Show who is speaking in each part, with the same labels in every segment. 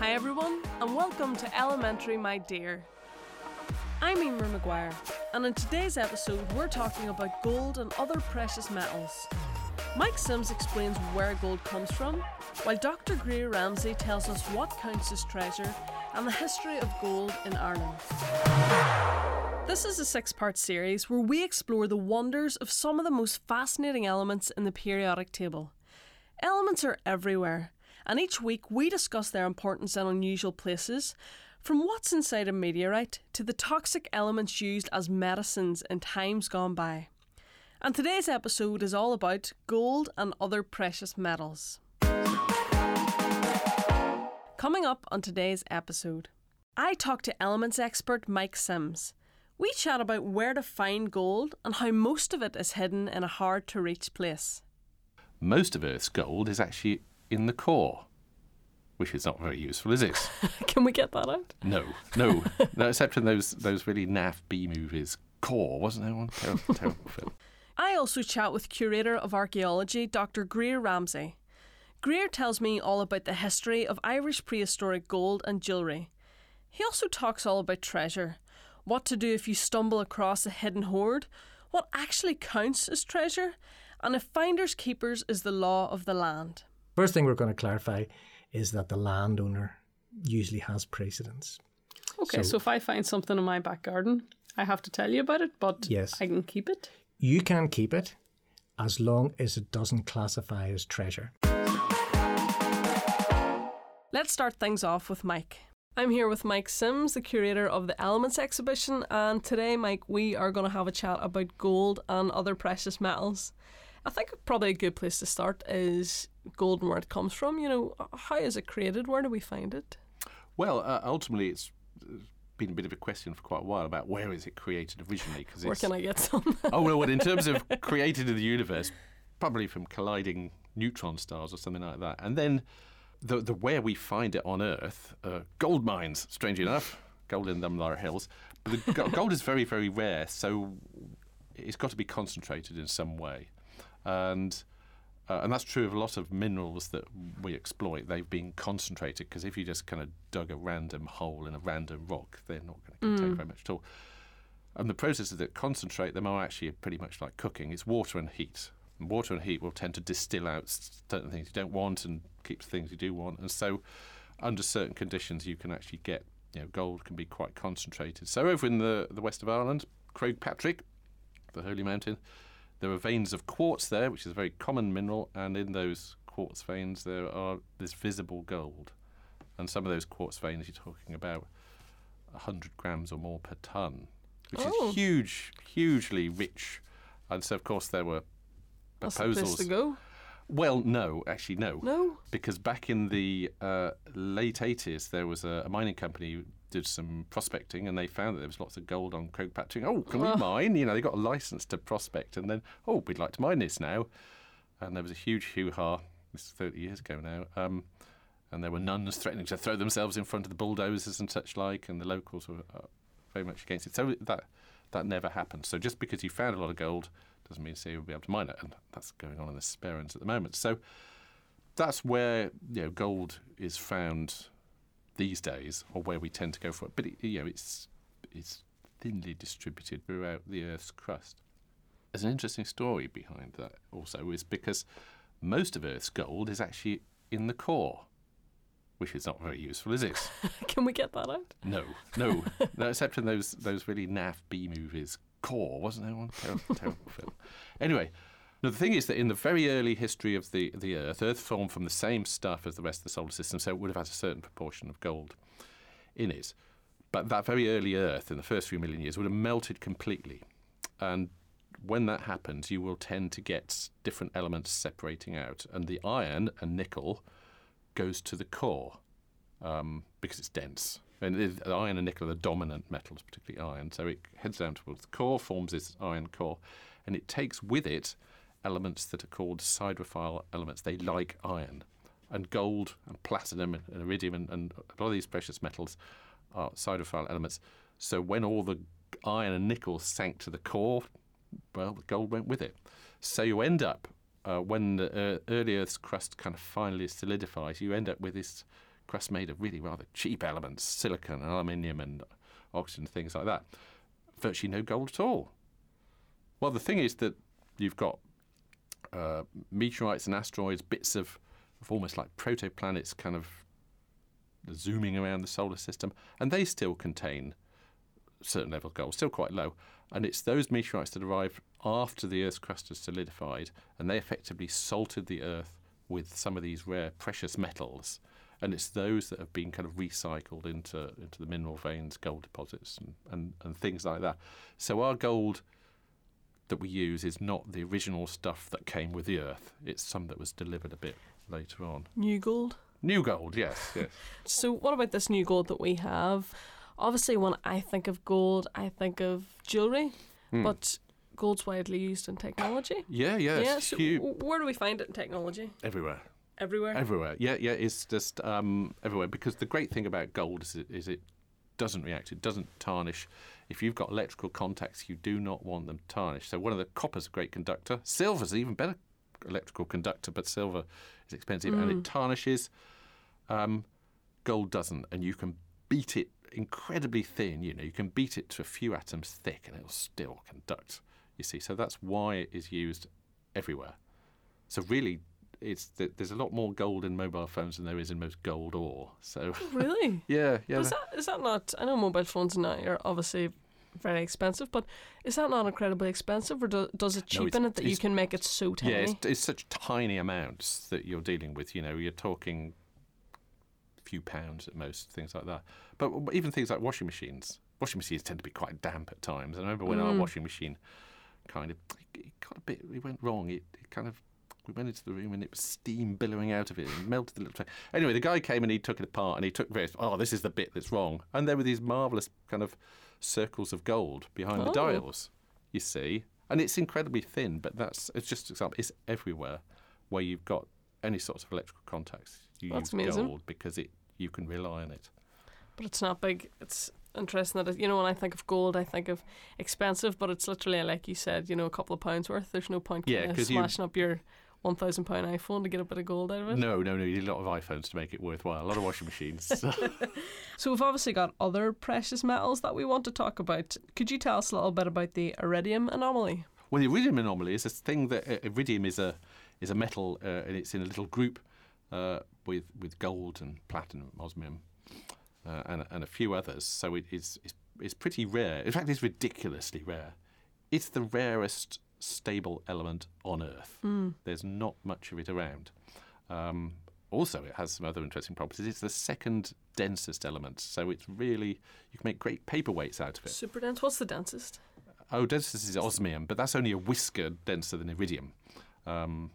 Speaker 1: Hi, everyone, and welcome to Elementary My Dear. I'm Emer Maguire, and in today's episode, we're talking about gold and other precious metals. Mike Sims explains where gold comes from, while Dr. Greer Ramsey tells us what counts as treasure and the history of gold in Ireland. This is a six part series where we explore the wonders of some of the most fascinating elements in the periodic table. Elements are everywhere, and each week we discuss their importance in unusual places, from what's inside a meteorite to the toxic elements used as medicines in times gone by. And today's episode is all about gold and other precious metals. Coming up on today's episode, I talk to elements expert Mike Sims. We chat about where to find gold and how most of it is hidden in a hard to reach place.
Speaker 2: Most of Earth's gold is actually in the core, which is not very useful, is it?
Speaker 1: Can we get that out?
Speaker 2: No, no, no. Except in those those really naff B movies. Core wasn't there one terrible, terrible film?
Speaker 1: I also chat with curator of archaeology Dr. Greer Ramsey. Greer tells me all about the history of Irish prehistoric gold and jewellery. He also talks all about treasure what to do if you stumble across a hidden hoard, what actually counts as treasure, and if finders keepers is the law of the land.
Speaker 3: First thing we're going to clarify is that the landowner usually has precedence.
Speaker 1: Okay, so, so if I find something in my back garden, I have to tell you about it, but
Speaker 3: yes.
Speaker 1: I can keep it?
Speaker 3: You can keep it as long as it doesn't classify as treasure.
Speaker 1: Let's start things off with Mike. I'm here with Mike Sims, the curator of the Elements exhibition, and today, Mike, we are going to have a chat about gold and other precious metals. I think probably a good place to start is gold and where it comes from. You know, how is it created? Where do we find it?
Speaker 2: Well, uh, ultimately, it's been a bit of a question for quite a while about where is it created originally.
Speaker 1: Cause where can I get some?
Speaker 2: oh well, well, in terms of created in the universe, probably from colliding neutron stars or something like that, and then the the where we find it on Earth, uh, gold mines. Strangely enough, gold in them Lara Hills, but the gold is very very rare, so it's got to be concentrated in some way, and. Uh, and that's true of a lot of minerals that we exploit. They've been concentrated because if you just kind of dug a random hole in a random rock, they're not going to contain mm. very much at all. And the processes that concentrate them are actually pretty much like cooking. It's water and heat. And water and heat will tend to distill out certain things you don't want and keep the things you do want. And so, under certain conditions, you can actually get you know gold can be quite concentrated. So over in the the west of Ireland, Croagh Patrick, the holy mountain, there are veins of quartz there, which is a very common mineral, and in those quartz veins there are this visible gold. And some of those quartz veins you're talking about 100 grams or more per ton, which oh. is huge, hugely rich. And so, of course, there were proposals.
Speaker 1: That's the place to go.
Speaker 2: Well, no, actually, no.
Speaker 1: No.
Speaker 2: Because back in the uh, late 80s, there was a, a, mining company did some prospecting and they found that there was lots of gold on Croagh Patrick. Oh, can we mine? You know, they got a license to prospect and then, oh, we'd like to mine this now. And there was a huge hoo ha, this is 30 years ago now. Um, and there were nuns threatening to throw themselves in front of the bulldozers and such like, and the locals were uh, very much against it. So that that never happened. So just because you found a lot of gold doesn't mean you'll be able to mine it, and that's going on in the Sperrins at the moment. So that's where you know gold is found these days, or where we tend to go for it. But it, you know, it's it's thinly distributed throughout the Earth's crust. There's an interesting story behind that also, is because most of Earth's gold is actually in the core, which is not very useful, is it?
Speaker 1: Can we get that out?
Speaker 2: No, no, no. Except in those those really naff B movies, Core, wasn't there one? Terrible, terrible film. Anyway, now the thing is that in the very early history of the, the Earth, Earth formed from the same stuff as the rest of the solar system, so it would have had a certain proportion of gold in it. But that very early Earth, in the first few million years, would have melted completely. And when that happens, you will tend to get different elements separating out. And the iron and nickel goes to the core um, because it's dense. And iron and nickel are the dominant metals, particularly iron. So it heads down towards the core, forms this iron core, and it takes with it elements that are called siderophile elements. They like iron. And gold and platinum and iridium and, and a lot of these precious metals are siderophile elements. So when all the iron and nickel sank to the core, well, the gold went with it. So you end up, uh, when the uh, early Earth's crust kind of finally solidifies, you end up with this crust made of really rather cheap elements, silicon, and aluminium, and oxygen, things like that. Virtually no gold at all. Well, the thing is that you've got uh, meteorites and asteroids, bits of, of almost like protoplanets kind of zooming around the solar system, and they still contain certain level of gold, still quite low. And it's those meteorites that arrived after the Earth's crust has solidified, and they effectively salted the Earth with some of these rare precious metals. And it's those that have been kind of recycled into into the mineral veins, gold deposits, and, and, and things like that. So our gold that we use is not the original stuff that came with the Earth. It's some that was delivered a bit later on.
Speaker 1: New gold.
Speaker 2: New gold, yes, yes.
Speaker 1: So, what about this new gold that we have? Obviously, when I think of gold, I think of jewellery,
Speaker 2: Hmm.
Speaker 1: but gold's widely used in technology.
Speaker 2: Yeah, yeah,
Speaker 1: yeah, so
Speaker 2: huge.
Speaker 1: where do we find it in technology?
Speaker 2: everywhere.
Speaker 1: Everywhere.
Speaker 2: Everywhere. Yeah, yeah, it's just um, everywhere. Because the great thing about gold is it, is it doesn't react. It doesn't tarnish. If you've got electrical contacts, you do not want them tarnished. So one of the copper's a great conductor. Silver's an even better electrical conductor, but silver is expensive and it tarnishes. Um, gold doesn't, and you can beat it incredibly thin. You know, you can beat it to a few atoms thick, and it'll still conduct. You see, so that's why it is used everywhere. So really, it's th- there's a lot more gold in mobile phones than there is in most gold ore. So oh,
Speaker 1: really?
Speaker 2: yeah, yeah.
Speaker 1: Is that is that not? I know mobile phones now are obviously very expensive, but is that not incredibly expensive, or do, does it cheapen
Speaker 2: it's-
Speaker 1: it that you can make it so tiny?
Speaker 2: Yeah, it's, it's such tiny amounts that you're dealing with. You know, you're talking a few pounds at most, things like that. But even things like washing machines. Washing machines tend to be quite damp at times. I remember when our mm. washing machine kind of it got a bit, it went wrong. It, it kind of we went into the room and it was steam billowing out of it and melted the little tray. Anyway, the guy came and he took it apart and he took various. Oh, this is the bit that's wrong. And there were these marvelous kind of circles of gold behind the
Speaker 1: Oh.
Speaker 2: dials. You see, and it's incredibly thin, but that's it's just an example. It's everywhere where you've got any sorts of electrical contacts. You
Speaker 1: That's
Speaker 2: use
Speaker 1: amazing.
Speaker 2: gold because it you can rely on it.
Speaker 1: But it's not big. It's interesting that it, you know when I think of gold, I think of expensive, but it's literally like you said, you know, a couple of pounds worth. There's no point
Speaker 2: Yeah, 'cause you-
Speaker 1: smashing up your one thousand pound iPhone to get a bit of gold out of it.
Speaker 2: No, no, no. You need a lot of iPhones to make it worthwhile. A lot of washing machines.
Speaker 1: So we've obviously got other precious metals that we want to talk about. Could you tell us a little bit about the iridium anomaly?
Speaker 2: Well, the iridium anomaly is a thing that uh, iridium is a is a metal, uh, and it's in a little group uh, with with gold and platinum, osmium, uh, and and a few others. So it is it's, it's pretty rare. In fact, it's ridiculously rare. It's the rarest stable element on Earth. There's not much of it around. Um, also, it has some other interesting properties. It's the second densest element, so it's really you can make great paperweights out of it.
Speaker 1: Super dense. What's the densest?
Speaker 2: Oh, densest is osmium, but that's only a whisker denser than iridium. Um,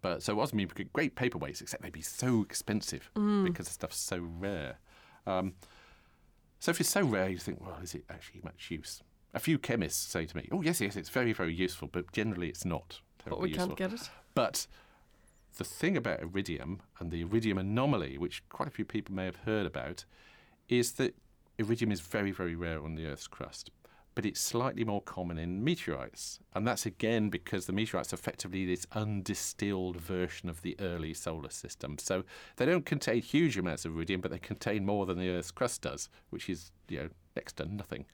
Speaker 2: but so osmium could great paperweights, except they'd be so expensive because the stuff's so rare. Um, so if it's so rare, you think, well, is it actually much use? A few chemists say to me, "Oh, yes, yes, it's very, very useful," but generally it's not.
Speaker 1: But we can't get it.
Speaker 2: But the thing about iridium and the iridium anomaly, which quite a few people may have heard about, is that iridium is very, very rare on the Earth's crust. But it's slightly more common in meteorites. And that's again because the meteorites are effectively this undistilled version of the early solar system. So they don't contain huge amounts of iridium, but they contain more than the Earth's crust does, which is, you know, next to nothing.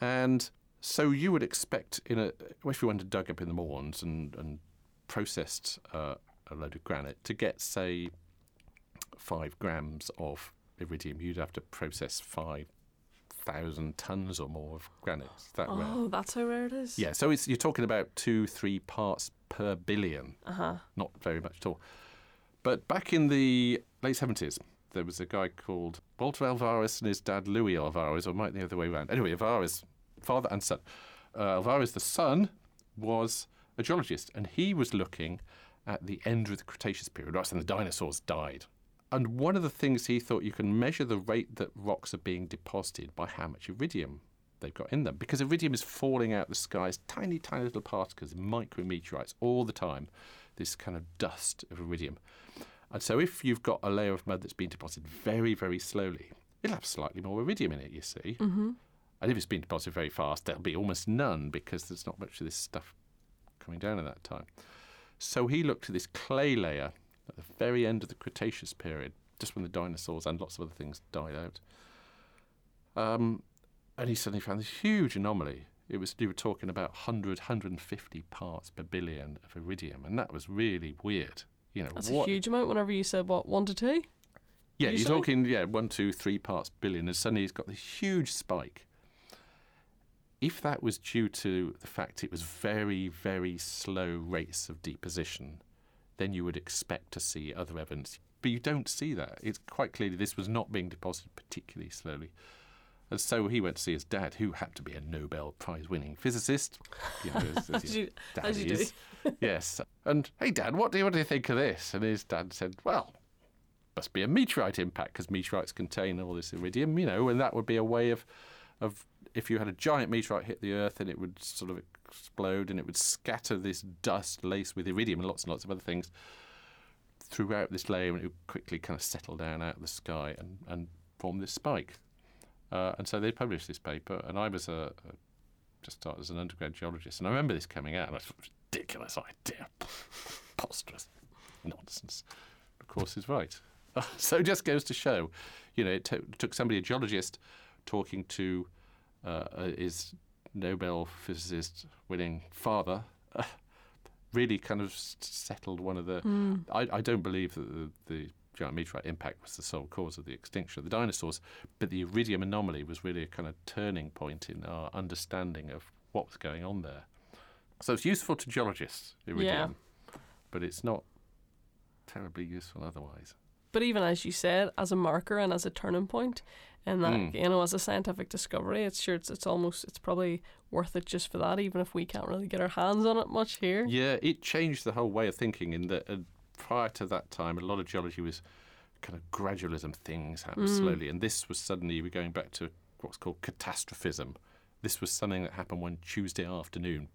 Speaker 2: And so you would expect in a if you went and dug up in the Mournes and, and processed uh, a load of granite to get say five grams of iridium, you'd have to process five thousand tons or more of granite. That rare.
Speaker 1: Oh, that's how rare it is.
Speaker 2: Yeah, so it's you're talking about two, three parts per billion.
Speaker 1: Uh huh.
Speaker 2: Not very much at all. But back in the late seventies, there was a guy called Walter Alvarez and his dad Louis Alvarez, or might the other way around. Anyway, Alvarez, father and son. Uh, Alvarez, the son, was a geologist, and he was looking at the end of the Cretaceous period, right when the dinosaurs died. And one of the things he thought you can measure the rate that rocks are being deposited by how much iridium they've got in them. Because iridium is falling out of the sky as tiny, tiny little particles, micrometeorites, all the time. This kind of dust of iridium. And so if you've got a layer of mud that's been deposited very, very slowly, it'll have slightly more iridium in it, you see. Mm-hmm. And if it's been deposited very fast, there'll be almost none because there's not much of this stuff coming down at that time. So he looked at this clay layer at the very end of the Cretaceous period, just when the dinosaurs and lots of other things died out. Um, and he suddenly found this huge anomaly. It was you were talking about 100, 150 parts per billion of iridium, and that was really weird. You know,
Speaker 1: That's
Speaker 2: what,
Speaker 1: a huge amount. Whenever you said what one to two.
Speaker 2: yeah, you're talking yeah one, two, three parts billion, and suddenly he's got this huge spike. If that was due to the fact it was very, very slow rates of deposition, then you would expect to see other evidence. But you don't see that. It's quite clearly this was not being deposited particularly slowly. And so he went to see his dad, who happened to be a Nobel Prize winning physicist. You know, as, as
Speaker 1: you-
Speaker 2: dad
Speaker 1: as you do.
Speaker 2: yes. And, hey, Dad, what do, you, what do you think of this? And his dad said, well, must be a meteorite impact because meteorites contain all this iridium, you know, and that would be a way of, of if you had a giant meteorite hit the Earth and it would sort of explode and it would scatter this dust laced with iridium and lots and lots of other things throughout this layer and it would quickly kind of settle down out of the sky and, and form this spike. Uh, and so they published this paper, and I was a, a just started as an undergrad geologist, and I remember this coming out, and I thought, ridiculous idea, preposterous, nonsense. Of course, he's right. so it just goes to show, you know, it to- took somebody, a geologist, talking to uh, his Nobel physicist winning father, uh, really kind of settled one of the. I, I don't believe that the, the giant meteorite impact was the sole cause of the extinction of the dinosaurs, but the iridium anomaly was really a kind of turning point in our understanding of what was going on there. So it's useful to geologists, iridium, but it's not terribly useful otherwise.
Speaker 1: But even as you said, as a marker and as a turning point, and that
Speaker 2: Mm.
Speaker 1: you know, as a scientific discovery, it's sure it's, it's almost it's probably worth it just for that, even if we can't really get our hands on it much here.
Speaker 2: Yeah, it changed the whole way of thinking. In that, uh, prior to that time, a lot of geology was kind of gradualism. Things happen slowly, and this was suddenly we're going back to what's called catastrophism. This was something that happened one Tuesday afternoon,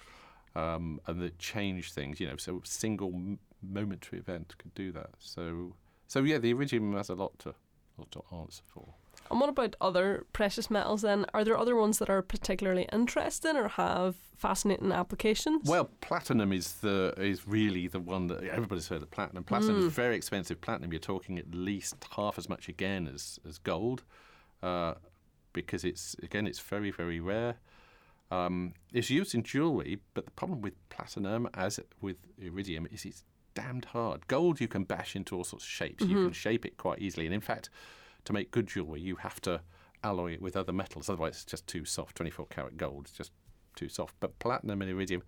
Speaker 2: um, and that changed things. You know, so a single m- momentary event could do that. So, so yeah, the iridium has a lot to, lot to answer for.
Speaker 1: And what about other precious metals then? Are there other ones that are particularly interesting or have fascinating applications?
Speaker 2: Well, platinum is the is really the one that everybody's heard of. Platinum. Platinum is very expensive. Platinum, you're talking at least half as much again as as gold, uh, because it's again it's very very rare. Um, it's used in jewellery, but the problem with platinum, as with iridium, is it's damned hard. Gold you can bash into all sorts of shapes. You can shape it quite easily, and in fact, to make good jewellery, you have to alloy it with other metals. Otherwise, it's just too soft. 24 karat gold is just too soft. But platinum and iridium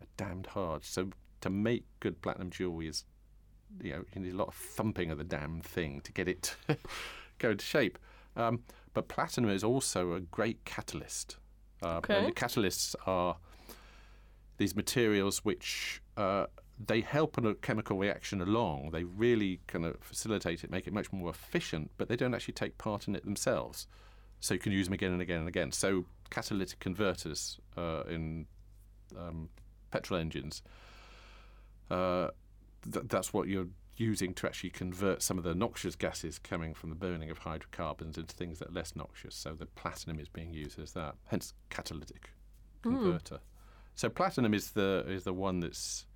Speaker 2: are damned hard. So to make good platinum jewellery is, you know, you need a lot of thumping of the damn thing to get it to go into shape. Um, but platinum is also a great catalyst. Uh,
Speaker 1: Okay.
Speaker 2: And the catalysts are these materials which uh, they help in a chemical reaction along. They really kind of facilitate it, make it much more efficient, but they don't actually take part in it themselves. So you can use them again and again and again. So catalytic converters uh, in um, petrol engines, uh, th- that's what you're using to actually convert some of the noxious gases coming from the burning of hydrocarbons into things that are less noxious. So the platinum is being used as that, hence catalytic converter. So platinum is the is the one that's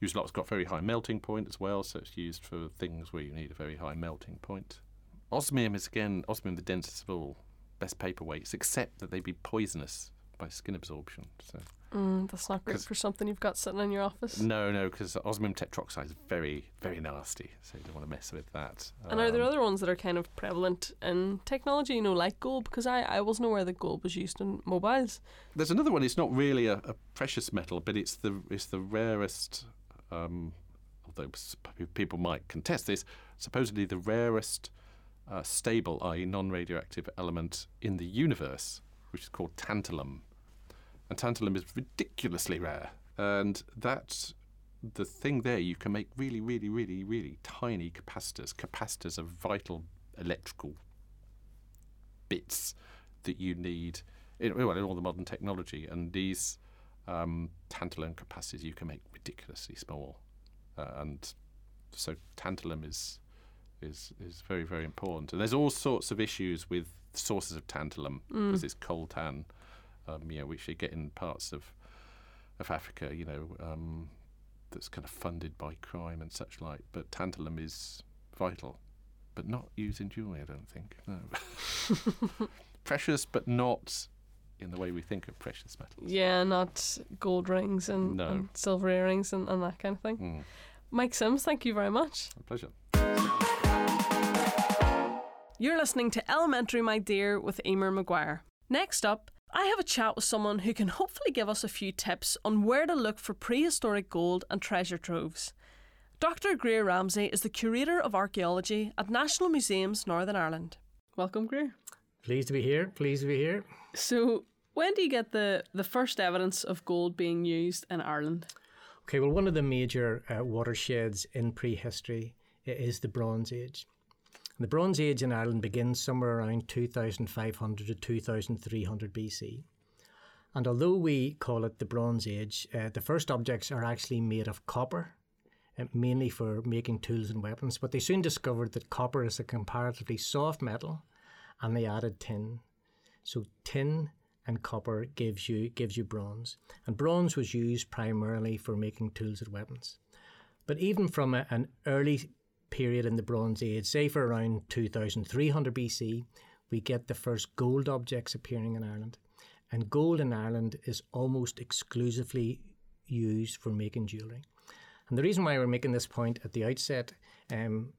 Speaker 2: used a lot. It's got very high melting point as well, so it's used for things where you need a very high melting point. Osmium is again osmium the densest of all, best paperweights, except that they'd be poisonous by skin absorption. So
Speaker 1: mm, that's not great for something you've got sitting in your office.
Speaker 2: no, no, because osmium tetroxide is very very nasty, so you don't want to mess with that.
Speaker 1: And are there
Speaker 2: Um,
Speaker 1: other ones that are kind of prevalent in technology, you know, like gold? Because I, I wasn't aware that gold was used in mobiles.
Speaker 2: There's another one. It's not really a, a precious metal, but it's the it's the rarest. Um, although people might contest this, supposedly the rarest uh, stable, i.e., non-radioactive element in the universe, which is called tantalum. And tantalum is ridiculously rare, and that's the thing there. You can make really, really, really, really tiny capacitors. Capacitors are vital electrical bits that you need in, well, in all the modern technology. And these um, tantalum capacitors you can make ridiculously small. Uh, and so tantalum is, is, is very, very important. And there's all sorts of issues with sources of tantalum, because it's coltan, um, you know, which you get in parts of, of Africa, you know, um, that's kind of funded by crime and such like. But tantalum is vital. but not used in jewellery, I don't think. No. precious, but not in the way we think of precious metals.
Speaker 1: Yeah, not gold rings and,
Speaker 2: No.
Speaker 1: and silver earrings and, and that kind of thing.
Speaker 2: Mm,
Speaker 1: Mike Sims, thank you very much.
Speaker 2: a pleasure.
Speaker 1: You're listening to Elementary My Dear with Emer Maguire. Next up, I have a chat with someone who can hopefully give us a few tips on where to look for prehistoric gold and treasure troves. Dr. Greer Ramsey is the Curator of Archaeology at National Museums Northern Ireland. Welcome, Greer.
Speaker 3: Pleased to be here. Pleased to be here.
Speaker 1: So, when do you get the, the first evidence of gold being used in Ireland?
Speaker 3: Okay, well, one of the major uh, watersheds in prehistory is the Bronze Age. The Bronze Age in Ireland begins somewhere around 2500 to 2300 BC. And although we call it the Bronze Age, uh, the first objects are actually made of copper, uh, mainly for making tools and weapons. But they soon discovered that copper is a comparatively soft metal, and they added tin. So tin and copper gives you gives you bronze, and bronze was used primarily for making tools and weapons. But even from a, an early period in the Bronze Age, say for around 2300 BC, we get the first gold objects appearing in Ireland. And gold in Ireland is almost exclusively used for making jewellery. And the reason why we're making this point at the outset, um,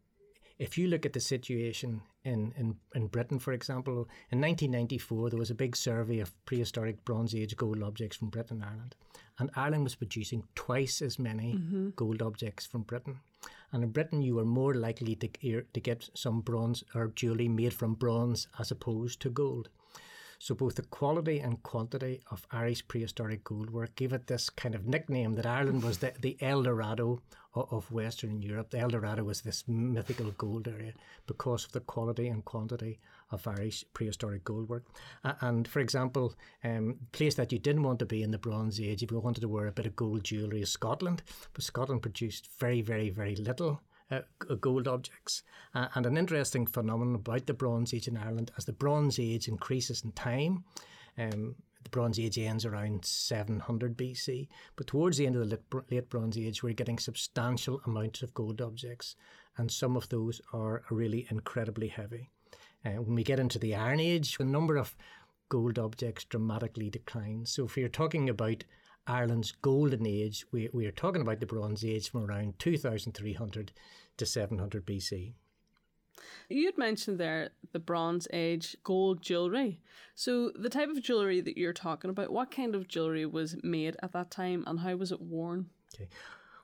Speaker 3: if you look at the situation in, in, in Britain, for example, in 1994 there was a big survey of prehistoric Bronze Age gold objects from Britain and Ireland. And Ireland was producing twice as many mm-hmm. gold objects from Britain. And in Britain, you were more likely to, ear- to get some bronze or jewellery made from bronze as opposed to gold. So both the quality and quantity of Irish prehistoric gold work gave it this kind of nickname that Ireland was the, the El Dorado of Western Europe. The El Dorado was this mythical gold area because of the quality and quantity of Irish prehistoric gold work. And for example, um, place that you didn't want to be in the Bronze Age if you wanted to wear a bit of gold jewellery is Scotland. But Scotland produced very, very, very little uh, gold objects. Uh, and an interesting phenomenon about the Bronze Age in Ireland, as the Bronze Age increases in time, um, the Bronze Age ends around 700 BC, but towards the end of the late, late Bronze Age, we're getting substantial amounts of gold objects, and some of those are really incredibly heavy. Uh, when we get into the Iron Age, the number of gold objects dramatically declines. So if you're talking about Ireland's golden age, we, we are talking about the Bronze Age from around 2300 to 700 BC.
Speaker 1: You'd mentioned there the Bronze Age gold jewellery. So, the type of jewellery that you're talking about, what kind of jewellery was made at that time and how was it worn?
Speaker 3: Okay.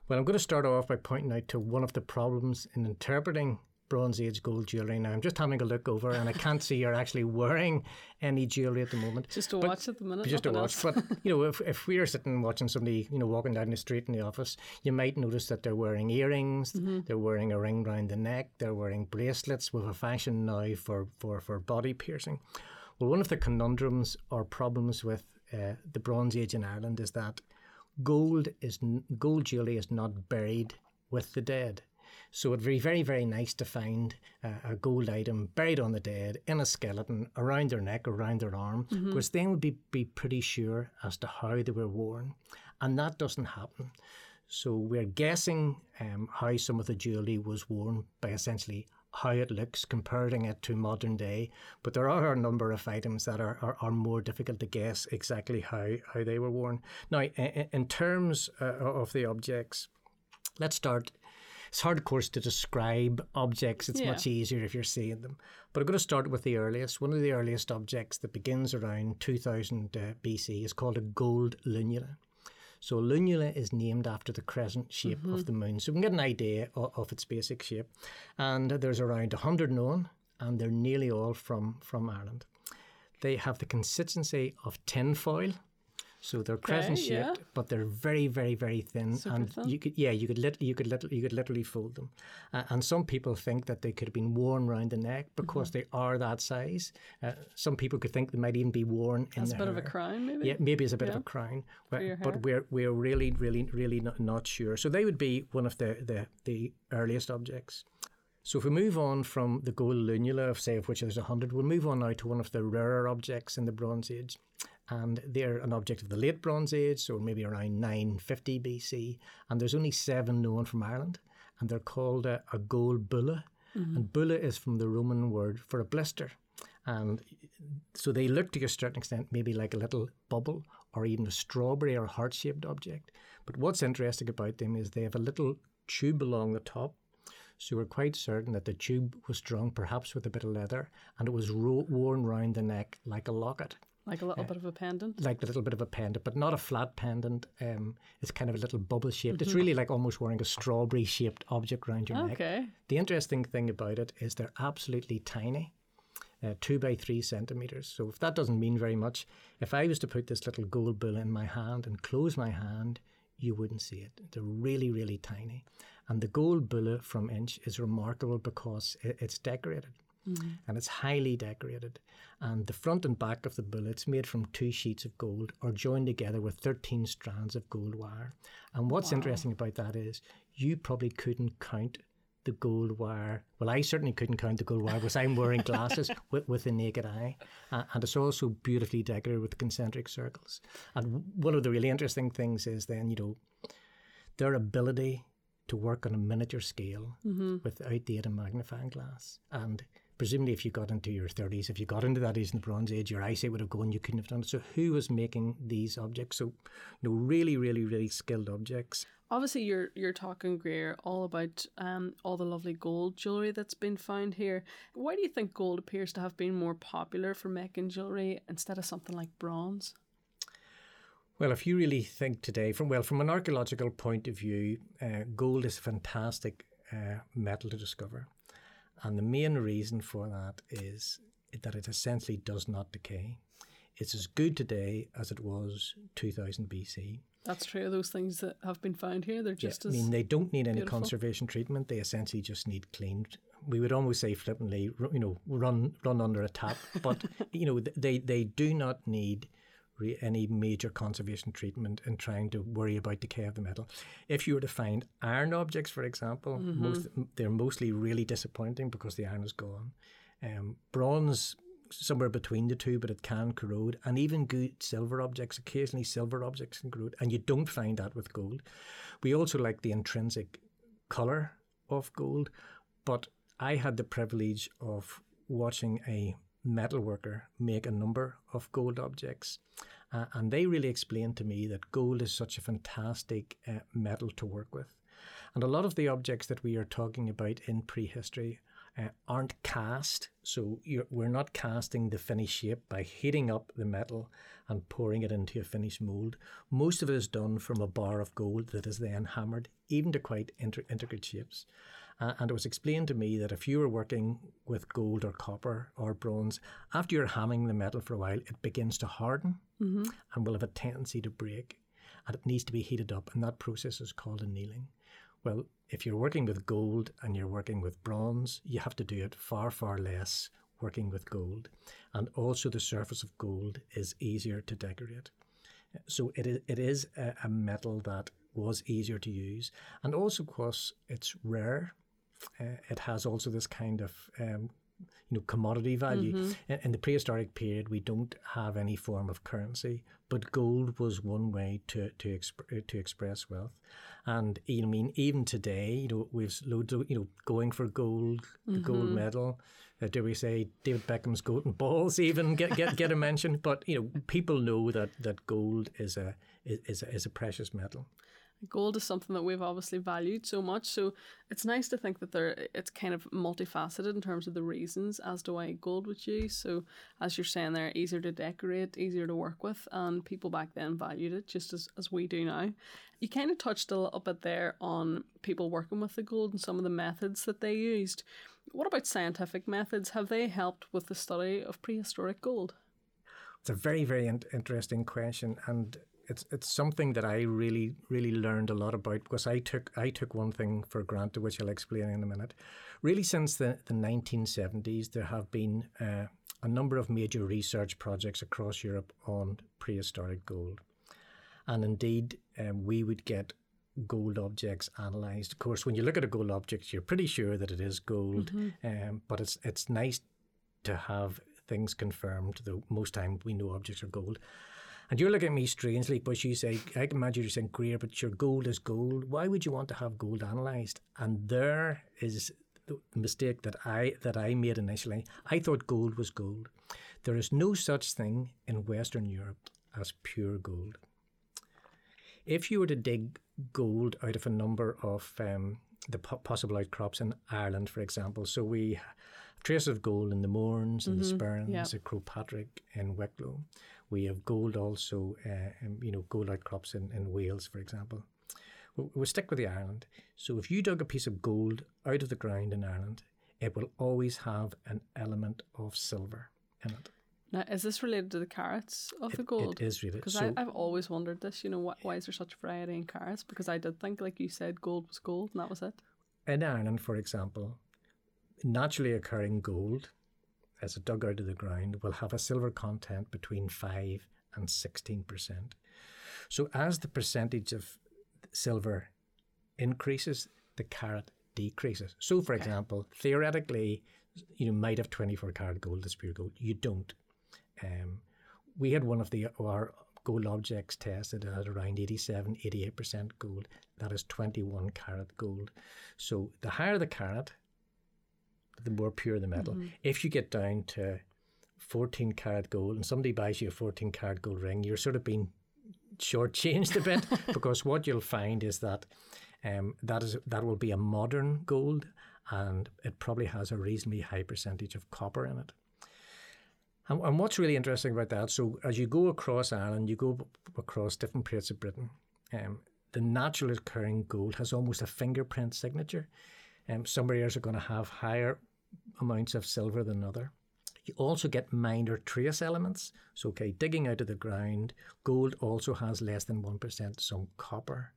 Speaker 3: Well, I'm going to start off by pointing out to one of the problems in interpreting Bronze Age gold jewellery. Now, I'm just having a look over and I can't see you're actually wearing any jewellery at the moment.
Speaker 1: Just to watch at the minute.
Speaker 3: just to watch. But you know, if if we are sitting watching somebody, you know, walking down the street in the office, you might notice that they're wearing earrings, they're wearing a ring round the neck, they're wearing bracelets with a fashion now for for for body piercing. Well, one of the conundrums or problems with uh, the Bronze Age in Ireland is that gold is gold jewelry is not buried with the dead. So it'd be very, very nice to find uh, a gold item buried on the dead in a skeleton around their neck, around their arm, because then we'd be, be pretty sure as to how they were worn. And that doesn't happen. So we're guessing um, how some of the jewellery was worn by essentially how it looks, comparing it to modern day. But there are a number of items that are, are, are more difficult to guess exactly how, how they were worn. Now, in, in terms uh, of the objects, let's start. It's hard, of course, to describe objects. It's
Speaker 1: Yeah.
Speaker 3: much easier if you're seeing them. But I'm going to start with the earliest. One of the earliest objects that begins around 2000 uh, BC is called a gold lunula. So lunula is named after the crescent shape of the moon. So we can get an idea of, of its basic shape. And there's around 100 known, and they're nearly all from, from Ireland. They have the consistency of tin foil. So they're crescent shaped,
Speaker 1: yeah.
Speaker 3: but they're very, very, very thin,
Speaker 1: Super
Speaker 3: and
Speaker 1: thin.
Speaker 3: you could, yeah, you could, literally you could, literally you could literally fold them. Uh, and some people think that they could have been worn around the neck because
Speaker 1: Mm-hmm.
Speaker 3: they are that size. Uh, some people could think they might even be worn in
Speaker 1: That's a bit of a
Speaker 3: hair.
Speaker 1: crown, maybe?
Speaker 3: Yeah, maybe it's a bit of a crown, but, but we're we're really, really, really not, not sure. So they would be one of the, the, the earliest objects. So if we move on from the gold lunula, of say of which there's a hundred, we'll move on now to one of the rarer objects in the Bronze Age, and they're an object of the late Bronze Age, so maybe around 950 BC, and there's only seven known from Ireland, and they're called a, a gold bulla. Mm-hmm. And bulla is from the Roman word for a blister. And so they look to a certain extent maybe like a little bubble or even a strawberry or heart shaped object. But what's interesting about them is they have a little tube along the top. So we're quite certain that the tube was strung perhaps with a bit of leather and it was ro- worn round the neck like a locket.
Speaker 1: Like a little bit of a pendant.
Speaker 3: Like a little bit of a pendant, but not a flat pendant. Um, it's kind of a little bubble shaped. It's really like almost wearing a strawberry shaped object around your neck.
Speaker 1: Okay.
Speaker 3: The interesting thing about it is they're absolutely tiny, uh, two by three centimeters. So if that doesn't mean very much, if I was to put this little gold bull in my hand and close my hand, you wouldn't see it. They're really, really tiny. And the gold bulla from Inch is remarkable because it's decorated. And it's highly decorated. And the front and back of the bulla's made from two sheets of gold are joined together with 13 strands of gold wire. And what's interesting about that is you probably couldn't count the gold wire. Well, I certainly couldn't count the gold wire because I'm wearing glasses with, with the naked eye. Uh, and it's also beautifully decorated with concentric circles. And one of the really interesting things is then, you know, their ability to work on a miniature scale without the aid of magnifying glass. And presumably, if you got into your 30s, if you got into that age in the Bronze Age, your eyesight would have gone, you couldn't have done it. So, who was making these objects? So, you know, really, really, really skilled objects.
Speaker 1: Obviously, you're you're talking Greer all about um, all the lovely gold jewelry that's been found here. Why do you think gold appears to have been more popular for making jewelry instead of something like bronze?
Speaker 3: Well, if you really think today, from well, from an archaeological point of view, uh, gold is a fantastic uh, metal to discover, and the main reason for that is that it essentially does not decay. It's as good today as it was 2000 BC.
Speaker 1: That's true. Those things that have been found here, they're just as I
Speaker 3: mean, they don't need any
Speaker 1: beautiful.
Speaker 3: conservation treatment. They essentially just need cleaned. We would almost say flippantly, you know, run run under a tap. But you know, they they do not need re- any major conservation treatment in trying to worry about decay of the metal. If you were to find iron objects, for example, most they're mostly really disappointing because the iron is gone. Um, bronze somewhere between the two, but it can corrode. And even good silver objects, occasionally silver objects can corrode. And you don't find that with gold. We also like the intrinsic colour of gold, but I had the privilege of watching a metalworker make a number of gold objects. Uh, and they really explained to me that gold is such a fantastic uh, metal to work with. And a lot of the objects that we are talking about in prehistory uh, aren't cast. So we're not casting the finished shape by heating up the metal and pouring it into a finished mold. Most of it is done from a bar of gold that is then hammered, even to quite inter- intricate shapes. Uh, and it was explained to me that if you were working with gold or copper or bronze, after you're hamming the metal for a while, it begins to harden and will have a tendency to break. And it needs to be heated up, and that process is called annealing. Well, if you're working with gold and you're working with bronze, you have to do it far, far less working with gold. And also, the surface of gold is easier to decorate. So, it is, it is a, a metal that was easier to use. And also, of course, it's rare, uh, it has also this kind of um, you know commodity value. In, in the prehistoric period, we don't have any form of currency, but gold was one way to to, exp- uh, to express wealth. And you know, I mean, even today, you know, we've loads of you know going for gold, the gold medal. Uh, do we say David Beckham's golden balls even get get get a mention? But you know, people know that that gold is a is a, is a precious metal.
Speaker 1: Gold is something that we've obviously valued so much. So it's nice to think that there it's kind of multifaceted in terms of the reasons as to why gold was used. So as you're saying there, easier to decorate, easier to work with, and people back then valued it just as, as we do now. You kind of touched a little bit there on people working with the gold and some of the methods that they used. What about scientific methods? Have they helped with the study of prehistoric gold?
Speaker 3: It's a very, very in- interesting question, and it's it's something that I really, really learned a lot about because I took I took one thing for granted, which I'll explain in a minute. Really, since the the 1970s, there have been uh, a number of major research projects across Europe on prehistoric gold, and indeed, um, we would get gold objects analysed. Of course, when you look at a gold object, you're pretty sure that it is gold, um, but it's it's nice to have things confirmed. Though most time we know objects are gold. And you're looking at me strangely, but you say, I can imagine you saying, Greer, but your gold is gold. Why would you want to have gold analysed? And there is the mistake that I that I made initially. I thought gold was gold. There is no such thing in Western Europe as pure gold. If you were to dig gold out of a number of um, the po- possible outcrops in Ireland, for example, so we have traces of gold in the Mournes and the Sperrins,
Speaker 1: yeah.
Speaker 3: at Croagh Patrick in Wicklow. We have gold also, uh, um, you know, gold outcrops in, in Wales, for example. We'll, we'll stick with the Ireland. So if you dug a piece of gold out of the ground in Ireland, it will always have an element of silver in it.
Speaker 1: Now, is this related to the carats of the gold?
Speaker 3: It is really.
Speaker 1: Because
Speaker 3: So,
Speaker 1: I've always wondered this, you know, why, why is there such variety in carats? Because I did think, like you said, gold was gold and that was it.
Speaker 3: in Ireland, for example, naturally occurring gold, as it dug out of the ground, will have a silver content between 5 and 16%. So as the percentage of silver increases, the carat decreases. So, for example, theoretically, you might have 24 carat gold as pure gold. You don't. Um, we had one of the our gold objects tested at around 87, 88% gold. That is 21 carat gold. So the higher the carat, the more pure the metal. If you get down to 14 carat gold and somebody buys you a 14 carat gold ring, you're sort of being shortchanged a bit because what you'll find is that um, that is that will be a modern gold and it probably has a reasonably high percentage of copper in it. And, and what's really interesting about that, so as you go across Ireland, you go across different parts of Britain, um, the naturally occurring gold has almost a fingerprint signature. Um, some areas are going to have higher amounts of silver than another. You also get minor trace elements. So, okay, digging out of the ground, gold also has less than 1% some copper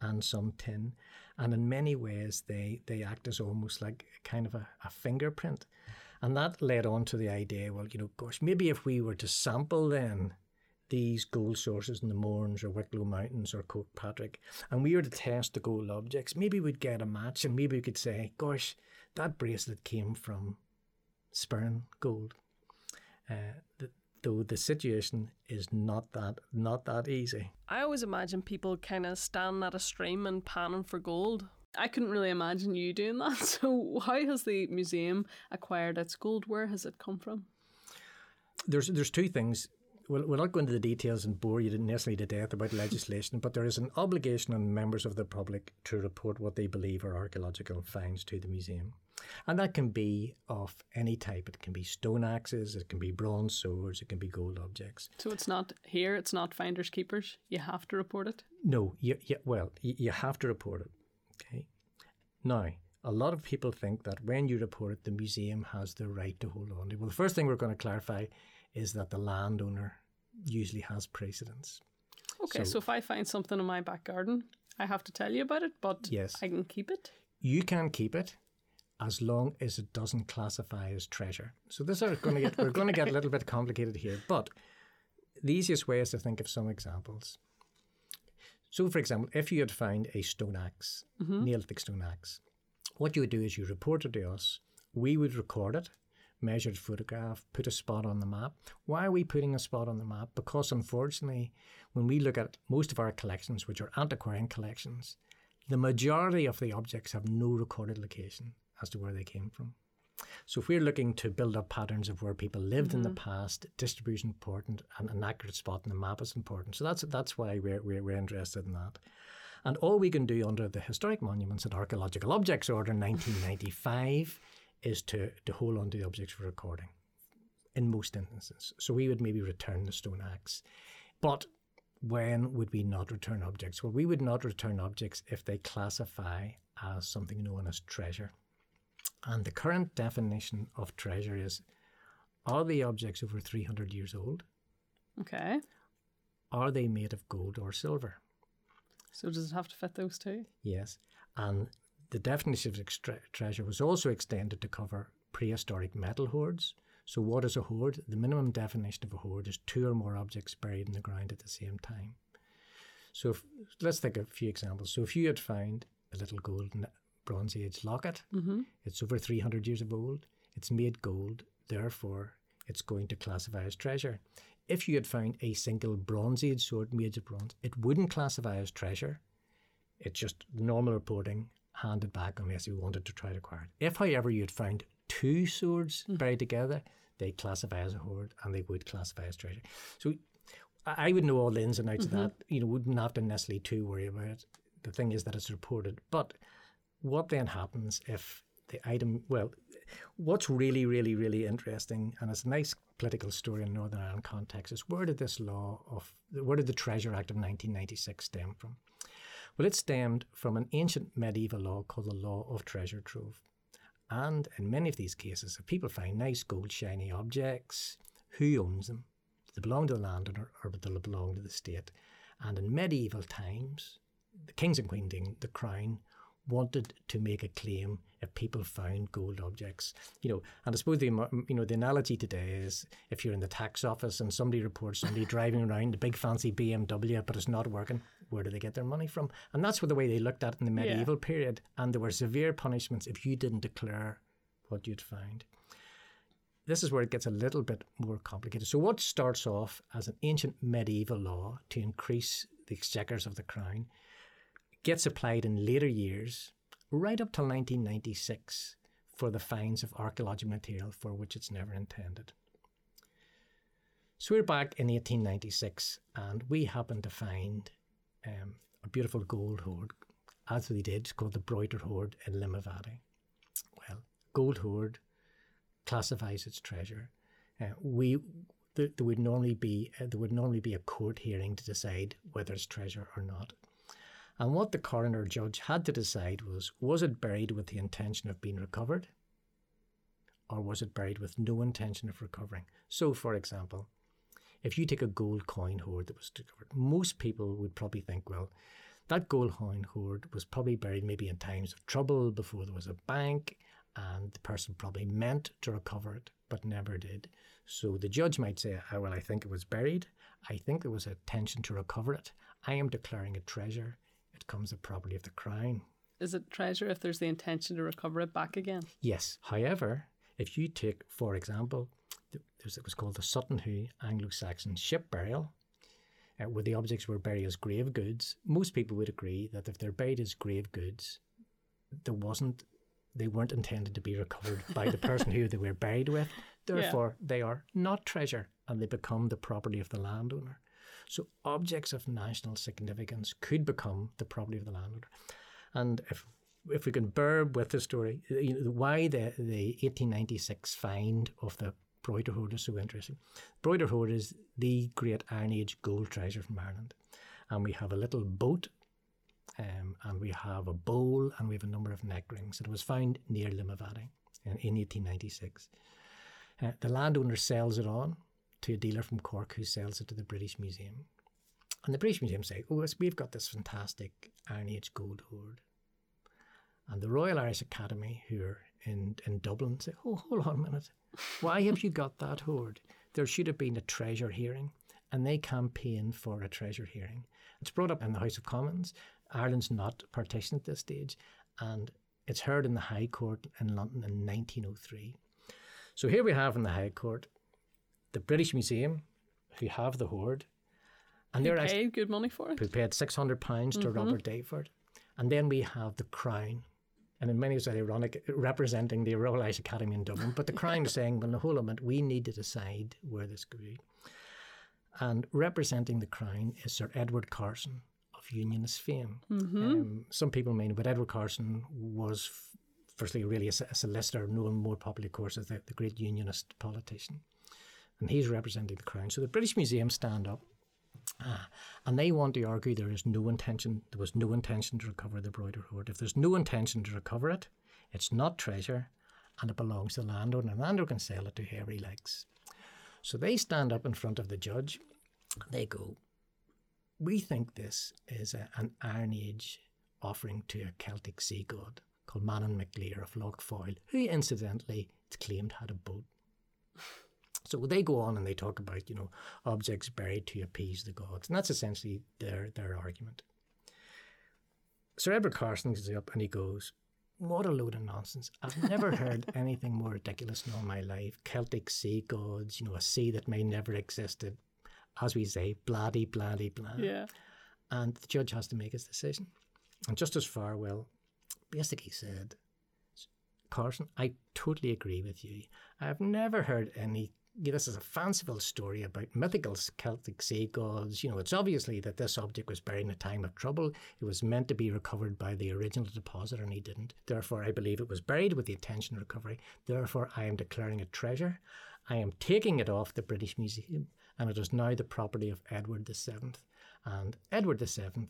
Speaker 3: and some tin. And in many ways, they, they act as almost like kind of a, a fingerprint. And that led on to the idea well, you know, gosh, maybe if we were to sample then these gold sources in the Mournes or Wicklow Mountains or Croagh Patrick, and we were to test the gold objects, maybe we'd get a match and maybe we could say, gosh, that bracelet came from Sperrin gold. Uh, the, though the situation is not that not that easy.
Speaker 1: I always imagine people kind of standing at a stream and panning for gold. I couldn't really imagine you doing that. So, how has the museum acquired its gold? Where has it come from?
Speaker 3: There's there's two things. We'll, we'll not go into the details and bore you necessarily to death about legislation, but there is an obligation on members of the public to report what they believe are archaeological finds to the museum. And that can be of any type. It can be stone axes, it can be bronze swords, it can be gold objects.
Speaker 1: So, it's not here, it's not finders keepers. You have to report it.
Speaker 3: No, you, you, well, you, you have to report it. Okay. Now, a lot of people think that when you report it, the museum has the right to hold on to. it. Well, the first thing we're going to clarify is that the landowner usually has precedence.
Speaker 1: Okay, so,
Speaker 3: So-
Speaker 1: if I find something in my back garden, I have to tell you about it, but
Speaker 3: Yes.
Speaker 1: I can keep it.
Speaker 3: You can keep it as long as it doesn't classify as treasure. So this is going to get we're going to get a little bit complicated here, but the easiest way is to think of some examples. So, for example, if you had found a stone axe, mm-hmm. Neolithic stone axe, what you would do is you report it to us. We would record it, measured photograph, put a spot on the map. Why are we putting a spot on the map? Because unfortunately, when we look at most of our collections, which are antiquarian collections, the majority of the objects have no recorded location as to where they came from. So if we're looking to build up patterns of where people lived in the mm-hmm. past, distribution important and an accurate spot in the map is important. So that's that's why we're, we're, we're interested in that. And all we can do under the Historic Monuments and Archaeological Objects Order 1995 is to, to hold on to the objects for recording in most instances. So we would maybe return the stone axe. But when would we not return objects? Well, we would not return objects if they classify as something known as treasure. And the current definition of treasure is are the objects over 300 years old?
Speaker 1: Okay.
Speaker 3: Are they made of gold or silver?
Speaker 1: So, does it have to fit those two?
Speaker 3: Yes. And the definition of treasure was also extended to cover prehistoric metal hoards. So, what is a hoard? The minimum definition of a hoard is two or more objects buried in the ground at the same time. So, if, let's take a few examples. So, if you had found a little golden Bronze Age locket, mm-hmm. it's over 300 years of old, it's made gold, therefore, it's going to classify as treasure. If you had found a single Bronze Age sword made of bronze, it wouldn't classify as treasure. It's just normal reporting handed back unless you wanted to try to acquire it. If, however, you had found two swords mm. buried together, they'd classify as a hoard and they would classify as treasure. So I would know all the ins and outs of mm-hmm. that. You know, wouldn't have to necessarily too worry about it. The thing is that it's reported. But what then happens if the item, well, what's really, really, really interesting, and it's a nice political story in Northern Ireland context, is where did this law of, where did the Treasure Act of 1996 stem from? Well, it stemmed from an ancient medieval law called the Law of Treasure Trove. And in many of these cases, if people find nice gold shiny objects, who owns them? Do they belong to the landowner or do they belong to the state? And in medieval times, the kings and queens, the crown, wanted to make a claim if people found gold objects. You know, and I suppose the you know the analogy today is if you're in the tax office and somebody reports somebody driving around a big fancy BMW but it's not working, where do they get their money from? And that's what the way they looked at it in the
Speaker 1: Yeah.
Speaker 3: medieval period. And there were severe punishments if you didn't declare what you'd found. This is where it gets a little bit more complicated. So, what starts off as an ancient medieval law to increase the exchequers of the crown gets applied in later years, right up till 1996, for the finds of archaeological material for which it's never intended. So we're back in 1896, and we happen to find um, a beautiful gold hoard, as we did, called the Broighter Hoard in Limavady. Well, gold hoard classifies its treasure. Uh, we there, there would normally be uh, there would normally be a court hearing to decide whether it's treasure or not. And what the coroner judge had to decide was was it buried with the intention of being recovered? Or was it buried with no intention of recovering? So, for example, if you take a gold coin hoard that was discovered, most people would probably think, well, that gold coin hoard was probably buried maybe in times of trouble before there was a bank, and the person probably meant to recover it but never did. So the judge might say, oh, well, I think it was buried. I think there was a intention to recover it. I am declaring it treasure. It comes the property of the crown.
Speaker 1: Is it treasure if there's the intention to recover it back again?
Speaker 3: Yes. However, if you take, for example, th- there's, it was called the Sutton Hoo Anglo-Saxon ship burial, uh, where the objects were buried as grave goods. Most people would agree that if they're buried as grave goods, there wasn't, they weren't intended to be recovered by the person who they were buried with. Therefore, they are not treasure, and they become the property of the landowner. So objects of national significance could become the property of the landowner. And if if we can bear with the story, you know, why the, the 1896 find of the Broighter Hoard is so interesting. Broighter Hoard is the great Iron Age gold treasure from Ireland. And we have a little boat, um, and we have a bowl, and we have a number of neck rings. It was found near Limavady in, in 1896. Uh, the landowner sells it on to a dealer from Cork who sells it to the British Museum. And the British Museum say, oh, we've got this fantastic Iron Age gold hoard. And the Royal Irish Academy, who are in, in Dublin, say, oh, hold on a minute. Why have you got that hoard? There should have been a treasure hearing. And they campaign for a treasure hearing. It's brought up in the House of Commons. Ireland's not partitioned at this stage. And it's heard in the High Court in London in 1903. So here we have in the High Court the British Museum, who have the hoard. And they're actually
Speaker 1: paid good money for it.
Speaker 3: who paid six hundred pounds to Robert Dayford, and then we have the Crown, and in many ways it's ironic, representing the Royal Irish Academy in Dublin. But the Crown is saying, "Well, hold on a minute, we need to decide where this could be." And representing the Crown is Sir Edward Carson of Unionist fame. Um, some people may know, but Edward Carson was, f- firstly, really a solicitor, known more popularly, of course, as the, the great Unionist politician. And he's representing the Crown. So the British Museum stand up Ah, and they want to argue there is no intention, there was no intention to recover the Broighter hoard. If there's no intention to recover it, it's not treasure and it belongs to the landowner. And the landowner can sell it to he likes. So they stand up in front of the judge they go, We think this is a, an Iron Age offering to a Celtic sea god called Manannan Mac Lir of Lough Foyle, who incidentally it's claimed had a boat. So they go on and they talk about, you know, objects buried to appease the gods. And that's essentially their, their argument. Sir Edward Carson gets up and he goes, What a load of nonsense. I've never heard anything more ridiculous in all my life. Celtic sea gods, you know, a sea that may never existed. As we say, bloody, bloody, blah.
Speaker 1: Yeah.
Speaker 3: And the judge has to make his decision. And Justice Farwell basically said, Carson, I totally agree with you. I've never heard any. This is a fanciful story about mythical Celtic sea gods. You know, it's obviously that this object was buried in a time of trouble. It was meant to be recovered by the original depositor, and he didn't. Therefore, I believe it was buried with the intention of recovery. Therefore, I am declaring it treasure. I am taking it off the British Museum, and it is now the property of Edward VII. And Edward VII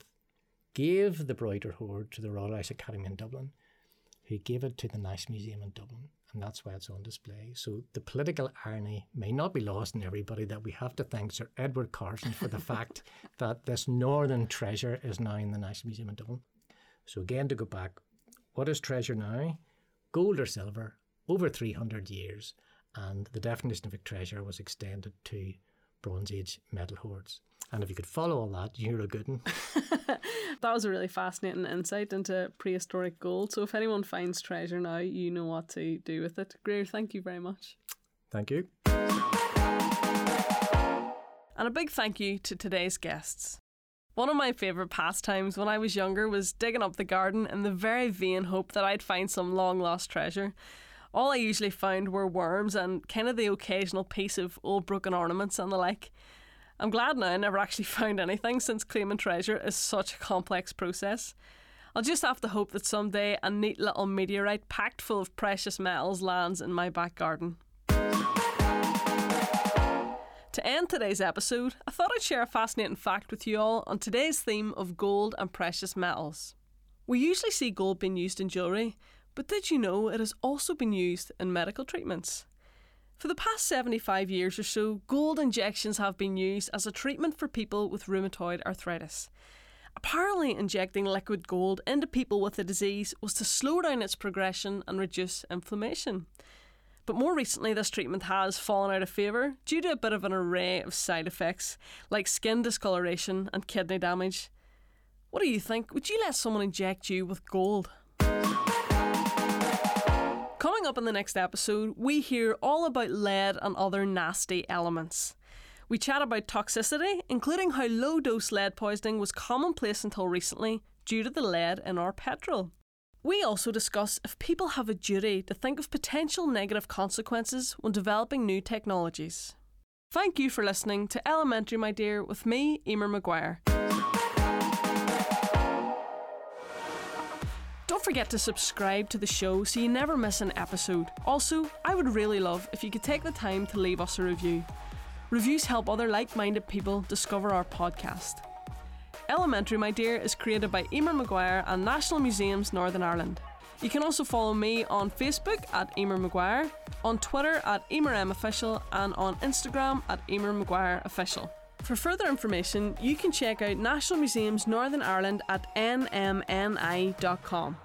Speaker 3: gave the Broighter Hoard to the Royal Irish Academy in Dublin, who gave it to the National Museum in Dublin, and that's why it's on display. So the political irony may not be lost on everybody that we have to thank Sir Edward Carson for the fact that this northern treasure is now in the National Museum in Dublin. So again, to go back, what is treasure now? Gold or silver over 300 years, and the definition of a treasure was extended to Bronze Age metal hoards. And if you could follow all that, you're a good one.
Speaker 1: that was a really fascinating insight into prehistoric gold. So if anyone finds treasure now, you know what to do with it. Greer, thank you very much.
Speaker 3: Thank you.
Speaker 1: And a big thank you to today's guests. One of my favourite pastimes when I was younger was digging up the garden in the very vain hope that I'd find some long lost treasure. All I usually found were worms and kind of the occasional piece of old broken ornaments and the like. I'm glad now I never actually found anything since claiming treasure is such a complex process. I'll just have to hope that someday a neat little meteorite packed full of precious metals lands in my back garden. To end today's episode, I thought I'd share a fascinating fact with you all on today's theme of gold and precious metals. We usually see gold being used in jewellery, but did you know it has also been used in medical treatments? For the past 75 years or so, gold injections have been used as a treatment for people with rheumatoid arthritis. Apparently, injecting liquid gold into people with the disease was to slow down its progression and reduce inflammation. But more recently, this treatment has fallen out of favour due to a bit of an array of side effects, like skin discoloration and kidney damage. What do you think? Would you let someone inject you with gold? Coming up in the next episode, we hear all about lead and other nasty elements. We chat about toxicity, including how low dose lead poisoning was commonplace until recently due to the lead in our petrol. We also discuss if people have a duty to think of potential negative consequences when developing new technologies. Thank you for listening to Elementary, my dear, with me, Emer Maguire. Don't forget to subscribe to the show so you never miss an episode. Also, I would really love if you could take the time to leave us a review. Reviews help other like minded people discover our podcast. Elementary, my dear, is created by Emer Maguire and National Museums Northern Ireland. You can also follow me on Facebook at Emer Maguire, on Twitter at EmerMOfficial, and on Instagram at Emer Maguire Official. For further information, you can check out National Museums Northern Ireland at nmni.com.